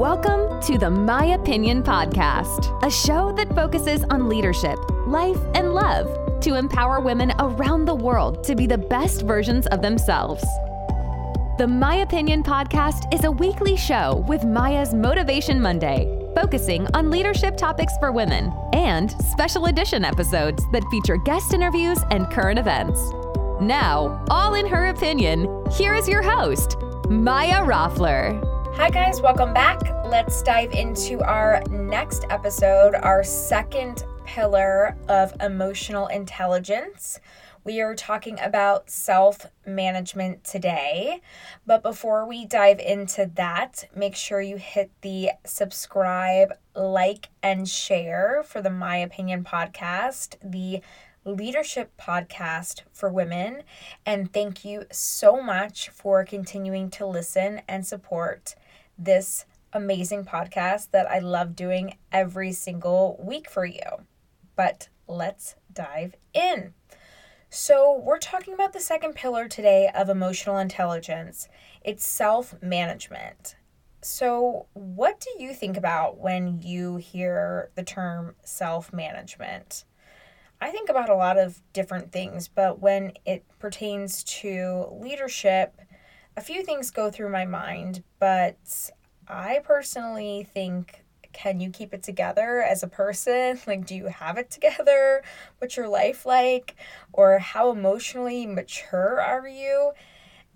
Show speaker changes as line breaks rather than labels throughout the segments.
Welcome to the My Opinion Podcast, a show that focuses on leadership, life, and love to empower women around the world to be the best versions of themselves. The My Opinion Podcast is a weekly show with Maya's Motivation Monday, focusing on leadership topics for women, and special edition episodes that feature guest interviews and current events. Now, all in her opinion, here is your host, Maya Roffler.
Hi, guys, welcome back. Let's dive into our next episode, our second pillar of emotional intelligence. We are talking about self management today. But before we dive into that, make sure you hit the subscribe, like, and share for the My Opinion podcast, the leadership podcast for women. And thank you so much for continuing to listen and support this amazing podcast that I love doing every single week for you. But let's dive in. So, we're talking about the second pillar today of emotional intelligence it's self management. So, what do you think about when you hear the term self management? I think about a lot of different things, but when it pertains to leadership, a few things go through my mind, but I personally think can you keep it together as a person? Like, do you have it together? What's your life like? Or how emotionally mature are you?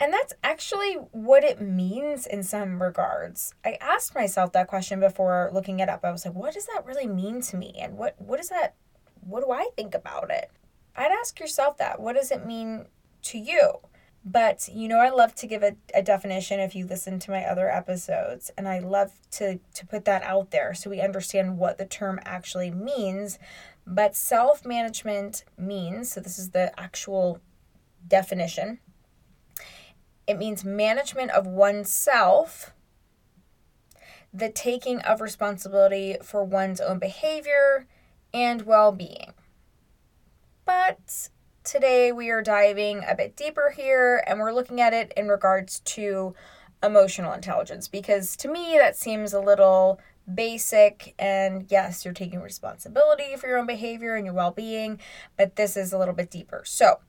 And that's actually what it means in some regards. I asked myself that question before looking it up. I was like, what does that really mean to me? And what, what does that, what do I think about it? I'd ask yourself that. What does it mean to you? But you know, I love to give a, a definition if you listen to my other episodes, and I love to, to put that out there so we understand what the term actually means. But self management means so, this is the actual definition it means management of oneself, the taking of responsibility for one's own behavior and well being. But today we are diving a bit deeper here and we're looking at it in regards to emotional intelligence because to me that seems a little basic and yes you're taking responsibility for your own behavior and your well-being but this is a little bit deeper. So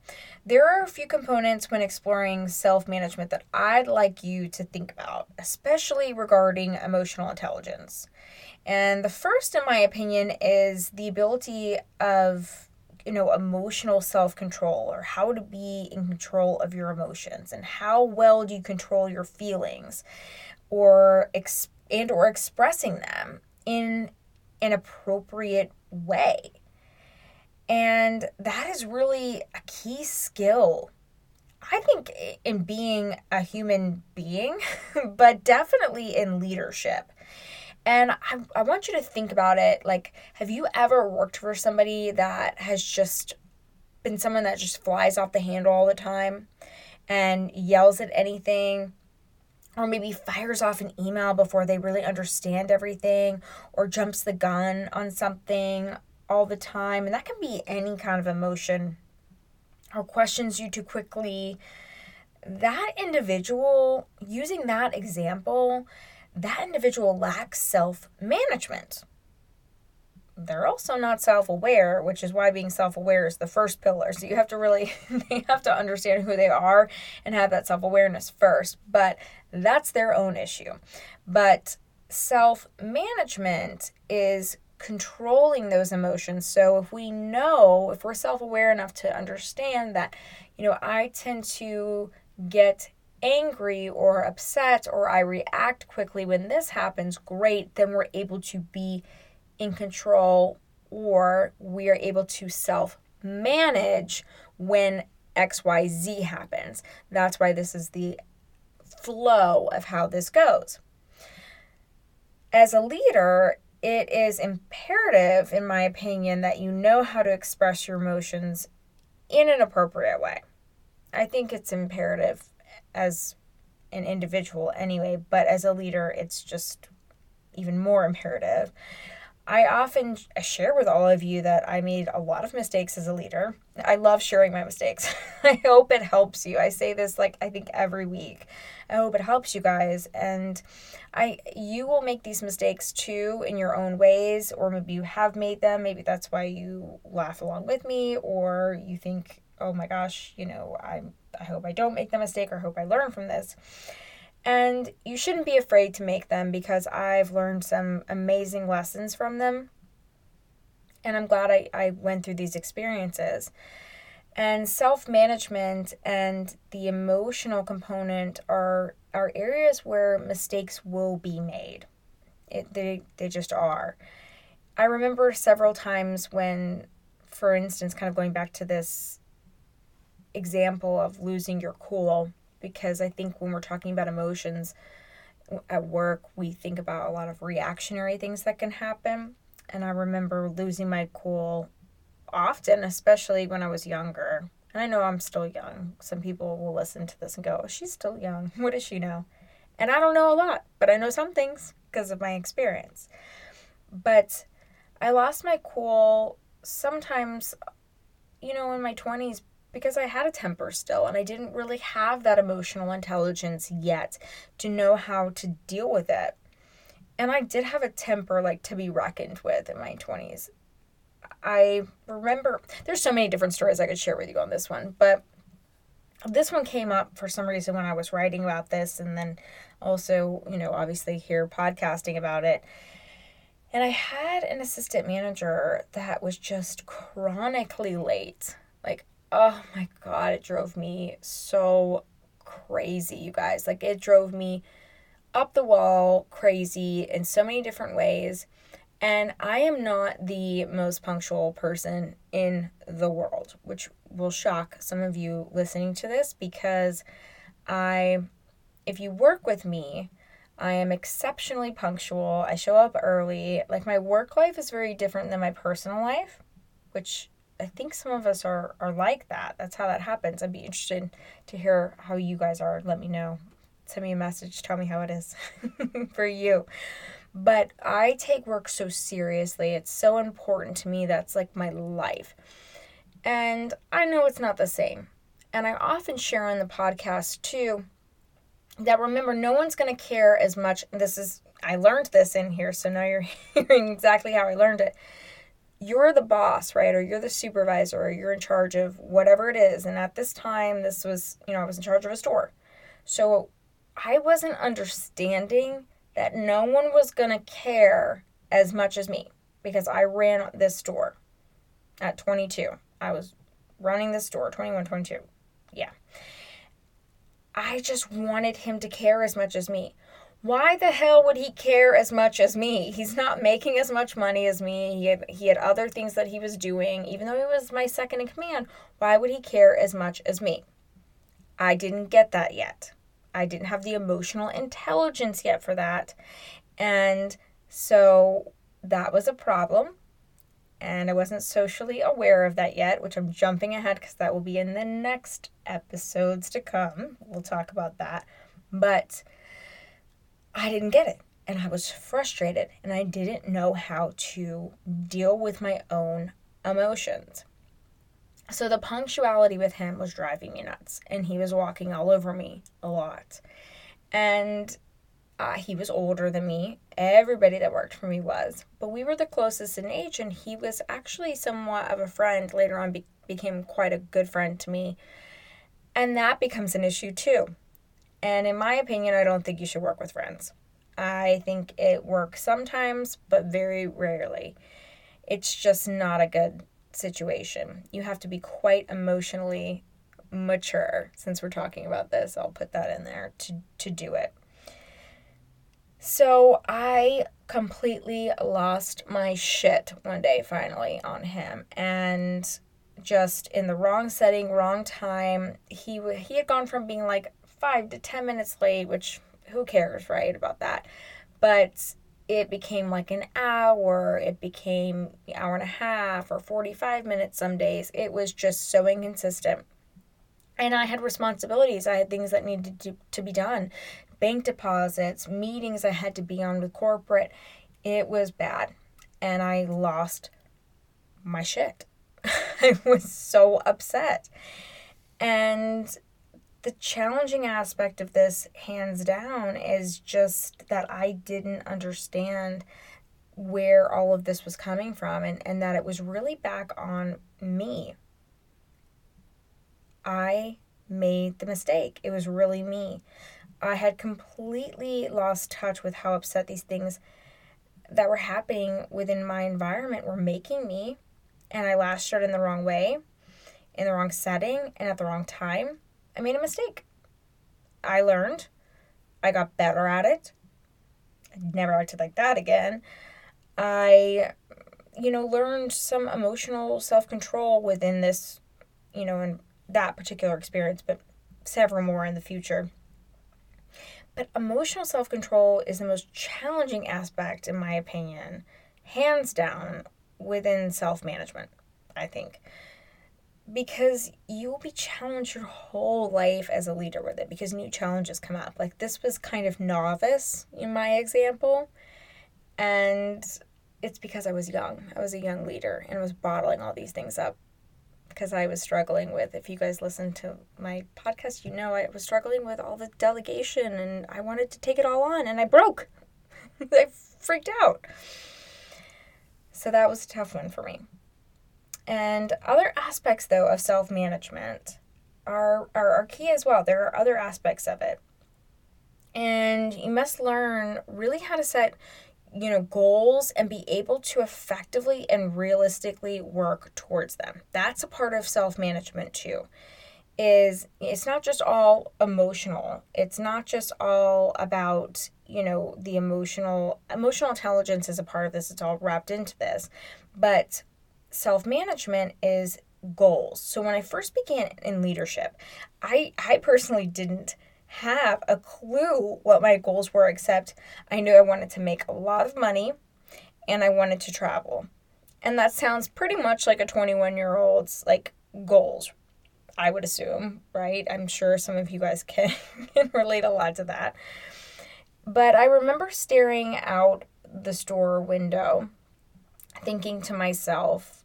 there are a few components when exploring self-management that i'd like you to think about especially regarding emotional intelligence. And the first in my opinion is the ability of you know, emotional self control or how to be in control of your emotions and how well do you control your feelings or ex- and or expressing them in an appropriate way. And that is really a key skill I think in being a human being, but definitely in leadership. And I, I want you to think about it like, have you ever worked for somebody that has just been someone that just flies off the handle all the time and yells at anything? Or maybe fires off an email before they really understand everything, or jumps the gun on something all the time. And that can be any kind of emotion, or questions you too quickly. That individual, using that example, that individual lacks self management. They're also not self aware, which is why being self aware is the first pillar. So you have to really, they have to understand who they are and have that self awareness first. But that's their own issue. But self management is controlling those emotions. So if we know, if we're self aware enough to understand that, you know, I tend to get angry or upset or I react quickly when this happens, great, then we're able to be in control or we are able to self manage when XYZ happens. That's why this is the flow of how this goes. As a leader, it is imperative, in my opinion, that you know how to express your emotions in an appropriate way. I think it's imperative as an individual anyway, but as a leader, it's just even more imperative. I often share with all of you that I made a lot of mistakes as a leader. I love sharing my mistakes. I hope it helps you. I say this like I think every week. I hope it helps you guys and I you will make these mistakes too in your own ways or maybe you have made them. Maybe that's why you laugh along with me or you think, "Oh my gosh, you know, I I hope I don't make the mistake or hope I learn from this." And you shouldn't be afraid to make them because I've learned some amazing lessons from them. And I'm glad I, I went through these experiences. And self management and the emotional component are, are areas where mistakes will be made. It, they, they just are. I remember several times when, for instance, kind of going back to this example of losing your cool because I think when we're talking about emotions at work, we think about a lot of reactionary things that can happen. And I remember losing my cool often, especially when I was younger. And I know I'm still young. Some people will listen to this and go, oh, she's still young. What does she know? And I don't know a lot, but I know some things because of my experience. But I lost my cool sometimes, you know, in my 20s because I had a temper still and I didn't really have that emotional intelligence yet to know how to deal with it. And I did have a temper like to be reckoned with in my 20s. I remember there's so many different stories I could share with you on this one, but this one came up for some reason when I was writing about this and then also, you know, obviously here podcasting about it. And I had an assistant manager that was just chronically late. Like oh my god, it drove me so crazy, you guys. Like it drove me up the wall crazy in so many different ways. And I am not the most punctual person in the world, which will shock some of you listening to this because I, if you work with me, I am exceptionally punctual. I show up early. Like my work life is very different than my personal life, which I think some of us are are like that. That's how that happens. I'd be interested to hear how you guys are. Let me know. Send me a message. Tell me how it is for you. But I take work so seriously. It's so important to me. That's like my life. And I know it's not the same. And I often share on the podcast too that remember, no one's going to care as much. This is, I learned this in here, so now you're hearing exactly how I learned it you're the boss, right? Or you're the supervisor, or you're in charge of whatever it is. And at this time, this was, you know, I was in charge of a store. So I wasn't understanding that no one was going to care as much as me because I ran this store at 22. I was running this store, 21, 22. Yeah. I just wanted him to care as much as me why the hell would he care as much as me? He's not making as much money as me. He had, he had other things that he was doing. Even though he was my second in command, why would he care as much as me? I didn't get that yet. I didn't have the emotional intelligence yet for that. And so that was a problem. And I wasn't socially aware of that yet, which I'm jumping ahead because that will be in the next episodes to come. We'll talk about that. But I didn't get it. And I was frustrated and I didn't know how to deal with my own emotions. So the punctuality with him was driving me nuts. And he was walking all over me a lot. And uh, he was older than me. Everybody that worked for me was. But we were the closest in age, and he was actually somewhat of a friend. Later on, be- became quite a good friend to me. And that becomes an issue too. And in my opinion, I don't think you should work with friends. I think it works sometimes, but very rarely. It's just not a good situation. You have to be quite emotionally mature since we're talking about this. I'll put that in there to to do it. So, I completely lost my shit one day finally on him and just in the wrong setting, wrong time. He he had gone from being like five to 10 minutes late, which who cares, right, about that? But it became like an hour, it became an hour and a half or 45 minutes some days. It was just so inconsistent. And I had responsibilities. I had things that needed to, to be done bank deposits, meetings I had to be on with corporate. It was bad. and I lost my shit. I was so upset. And the challenging aspect of this, hands down, is just that I didn't understand where all of this was coming from and, and that it was really back on me. I made the mistake. It was really me. I had completely lost touch with how upset these things that were happening within my environment were making me. And I lashed out in the wrong way, in the wrong setting, and at the wrong time. I made a mistake. I learned. I got better at it. I never acted like that again. I, you know, learned some emotional self control within this, you know, in that particular experience, but several more in the future. But emotional self control is the most challenging aspect, in my opinion, hands down, within self management, I think. Because you will be challenged your whole life as a leader with it because new challenges come up. Like this was kind of novice in my example. And it's because I was young. I was a young leader and was bottling all these things up because I was struggling with. If you guys listen to my podcast, you know I was struggling with all the delegation and I wanted to take it all on and I broke. I freaked out. So that was a tough one for me. And other aspects, though, of self management are, are, are key as well. There are other aspects of it. And you must learn really how to set you know, goals and be able to effectively and realistically work towards them. That's a part of self-management too. Is it's not just all emotional. It's not just all about, you know, the emotional emotional intelligence is a part of this. It's all wrapped into this. But self-management is goals. So when I first began in leadership, I I personally didn't have a clue what my goals were, except I knew I wanted to make a lot of money and I wanted to travel. And that sounds pretty much like a 21 year old's like goals, I would assume, right? I'm sure some of you guys can, can relate a lot to that. But I remember staring out the store window, thinking to myself,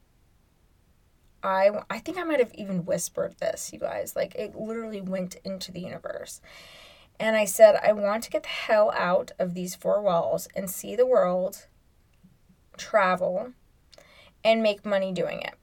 I I think I might have even whispered this, you guys. Like it literally went into the universe. And I said, I want to get the hell out of these four walls and see the world, travel, and make money doing it.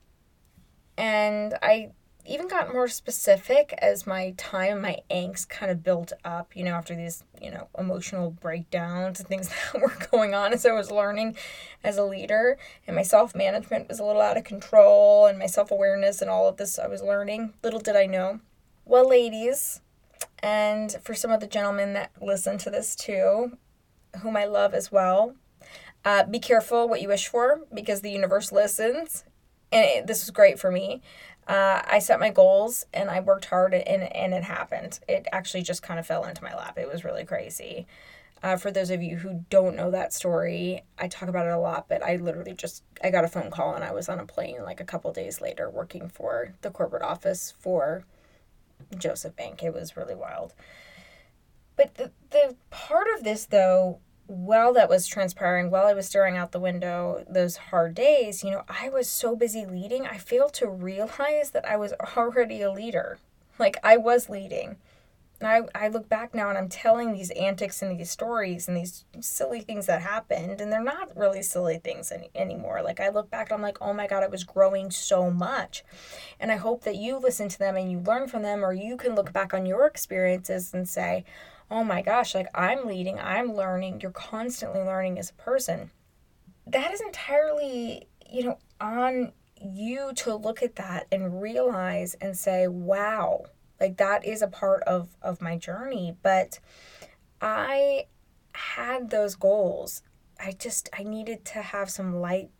And I even got more specific as my time my angst kind of built up, you know, after these, you know, emotional breakdowns and things that were going on as I was learning as a leader. And my self management was a little out of control, and my self awareness and all of this I was learning. Little did I know. Well, ladies, and for some of the gentlemen that listen to this too, whom I love as well, uh, be careful what you wish for because the universe listens. And it, this was great for me uh, I set my goals and I worked hard and, and it happened. It actually just kind of fell into my lap. It was really crazy. Uh, for those of you who don't know that story, I talk about it a lot, but I literally just I got a phone call and I was on a plane like a couple days later working for the corporate office for Joseph Bank. It was really wild. But the the part of this though while that was transpiring, while I was staring out the window those hard days, you know, I was so busy leading, I failed to realize that I was already a leader. Like I was leading. And I, I look back now and I'm telling these antics and these stories and these silly things that happened, and they're not really silly things any, anymore. Like, I look back, I'm like, oh my God, I was growing so much. And I hope that you listen to them and you learn from them, or you can look back on your experiences and say, oh my gosh, like I'm leading, I'm learning, you're constantly learning as a person. That is entirely, you know, on you to look at that and realize and say, wow, like that is a part of of my journey, but I had those goals. I just I needed to have some light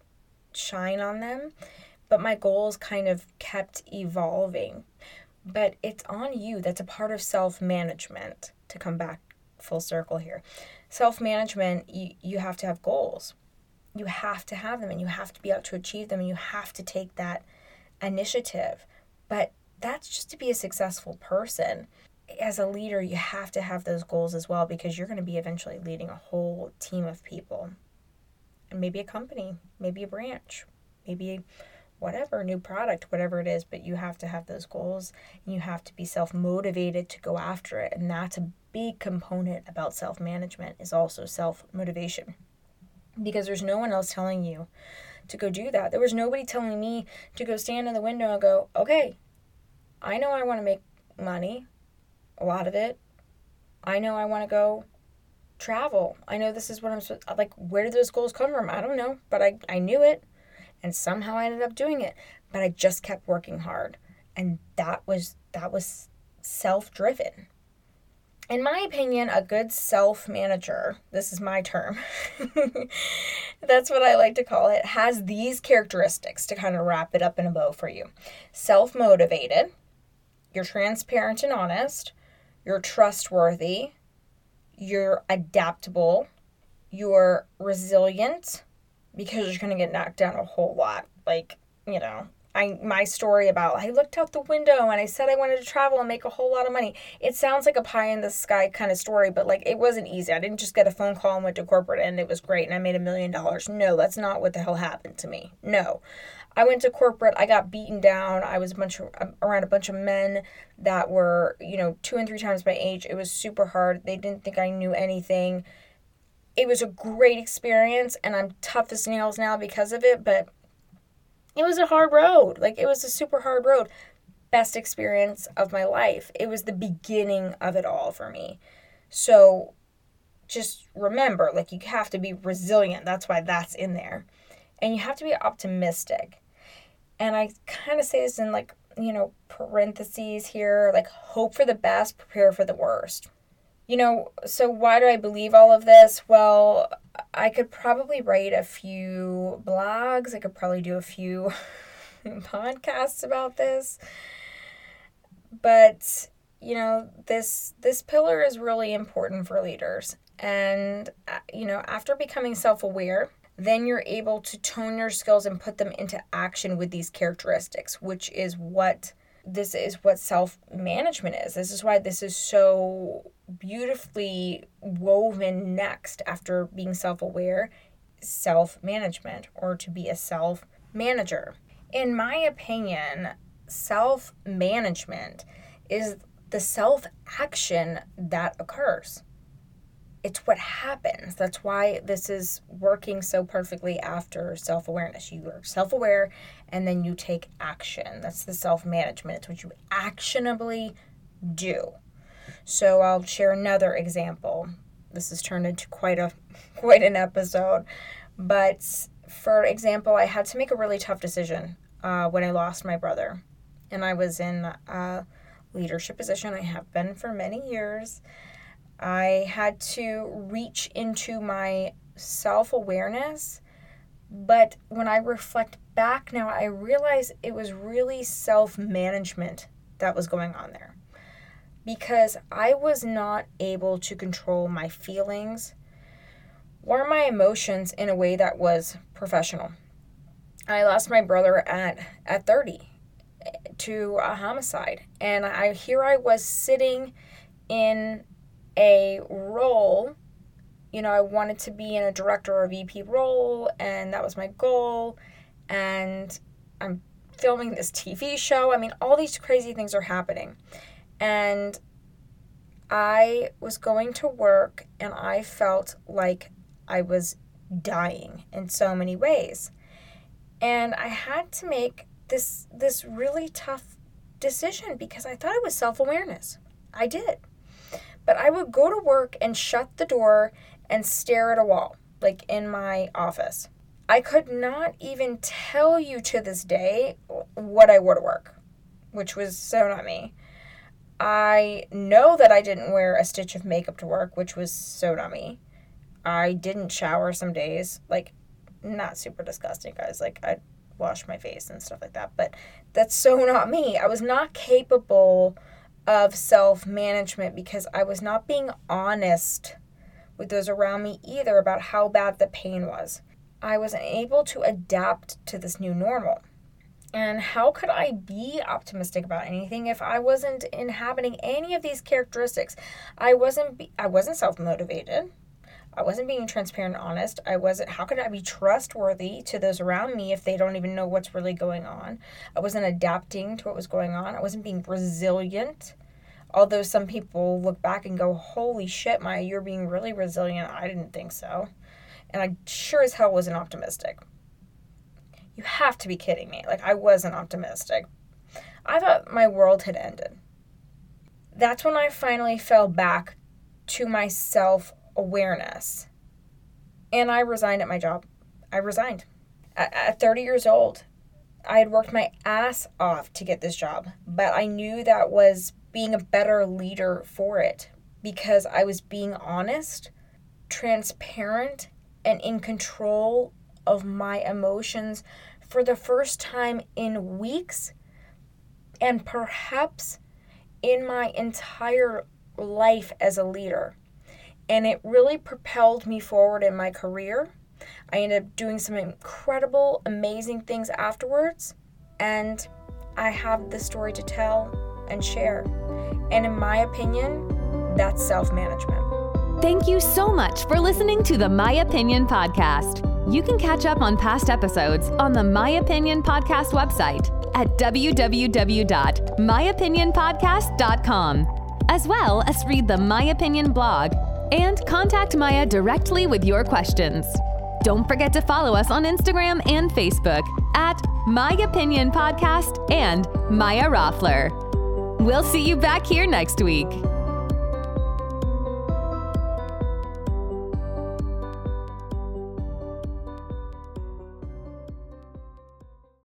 shine on them, but my goals kind of kept evolving. But it's on you. That's a part of self-management to come back full circle here. Self management, you, you have to have goals. You have to have them and you have to be able to achieve them and you have to take that initiative. But that's just to be a successful person. As a leader, you have to have those goals as well because you're going to be eventually leading a whole team of people. and maybe a company, maybe a branch, maybe whatever new product, whatever it is, but you have to have those goals and you have to be self motivated to go after it. And that's a big component about self management is also self motivation because there's no one else telling you to go do that. There was nobody telling me to go stand in the window and go, okay, I know I want to make money, a lot of it. I know I want to go travel. I know this is what I'm supposed like where did those goals come from? I don't know, but I I knew it and somehow I ended up doing it, but I just kept working hard. And that was that was self-driven. In my opinion, a good self-manager, this is my term. that's what I like to call it, has these characteristics to kind of wrap it up in a bow for you. Self-motivated, you're transparent and honest, you're trustworthy, you're adaptable, you're resilient because you're going to get knocked down a whole lot. Like, you know, I my story about I looked out the window and I said I wanted to travel and make a whole lot of money. It sounds like a pie in the sky kind of story, but like it wasn't easy. I didn't just get a phone call and went to corporate and it was great and I made a million dollars. No, that's not what the hell happened to me. No. I went to corporate, I got beaten down. I was a bunch of, um, around a bunch of men that were, you know, two and three times my age. It was super hard. They didn't think I knew anything. It was a great experience, and I'm tough as nails now because of it, but it was a hard road. Like, it was a super hard road. Best experience of my life. It was the beginning of it all for me. So, just remember like, you have to be resilient. That's why that's in there. And you have to be optimistic and I kind of say this in like, you know, parentheses here, like hope for the best, prepare for the worst. You know, so why do I believe all of this? Well, I could probably write a few blogs, I could probably do a few podcasts about this. But, you know, this this pillar is really important for leaders. And uh, you know, after becoming self-aware, then you're able to tone your skills and put them into action with these characteristics, which is what this is what self management is. This is why this is so beautifully woven next after being self aware self management or to be a self manager. In my opinion, self management is the self action that occurs it's what happens. That's why this is working so perfectly after self awareness. You are self aware and then you take action. That's the self management. It's what you actionably do. So I'll share another example. This has turned into quite a quite an episode. But for example, I had to make a really tough decision uh, when I lost my brother, and I was in a leadership position. I have been for many years I had to reach into my self awareness. But when I reflect back now, I realize it was really self management that was going on there. Because I was not able to control my feelings or my emotions in a way that was professional. I lost my brother at, at 30 eh, to a homicide. And I here I was sitting in a role. You know, I wanted to be in a director or VP role, and that was my goal. And I'm filming this TV show. I mean, all these crazy things are happening. And I was going to work, and I felt like I was dying in so many ways. And I had to make this this really tough decision because I thought it was self-awareness. I did. But I would go to work and shut the door and stare at a wall, like in my office. I could not even tell you to this day what I wore to work, which was so not me. I know that I didn't wear a stitch of makeup to work, which was so not me. I didn't shower some days, like not super disgusting, guys. Like I wash my face and stuff like that, but that's so not me. I was not capable of self management because I was not being honest with those around me either about how bad the pain was. I wasn't able to adapt to this new normal. And how could I be optimistic about anything if I wasn't inhabiting any of these characteristics? I wasn't be- I wasn't self-motivated. I wasn't being transparent and honest. I wasn't, how could I be trustworthy to those around me if they don't even know what's really going on? I wasn't adapting to what was going on. I wasn't being resilient. Although some people look back and go, holy shit, Maya, you're being really resilient. I didn't think so. And I sure as hell wasn't optimistic. You have to be kidding me. Like, I wasn't optimistic. I thought my world had ended. That's when I finally fell back to my self awareness. And I resigned at my job. I resigned. At, at 30 years old, I had worked my ass off to get this job, but I knew that was being a better leader for it because I was being honest, transparent, and in control of my emotions for the first time in weeks and perhaps in my entire life as a leader. And it really propelled me forward in my career. I ended up doing some incredible, amazing things afterwards. And I have the story to tell and share. And in my opinion, that's self management.
Thank you so much for listening to the My Opinion Podcast. You can catch up on past episodes on the My Opinion Podcast website at www.myopinionpodcast.com, as well as read the My Opinion blog and contact Maya directly with your questions. Don't forget to follow us on Instagram and Facebook at My Opinion Podcast and Maya Roffler. We'll see you back here next week.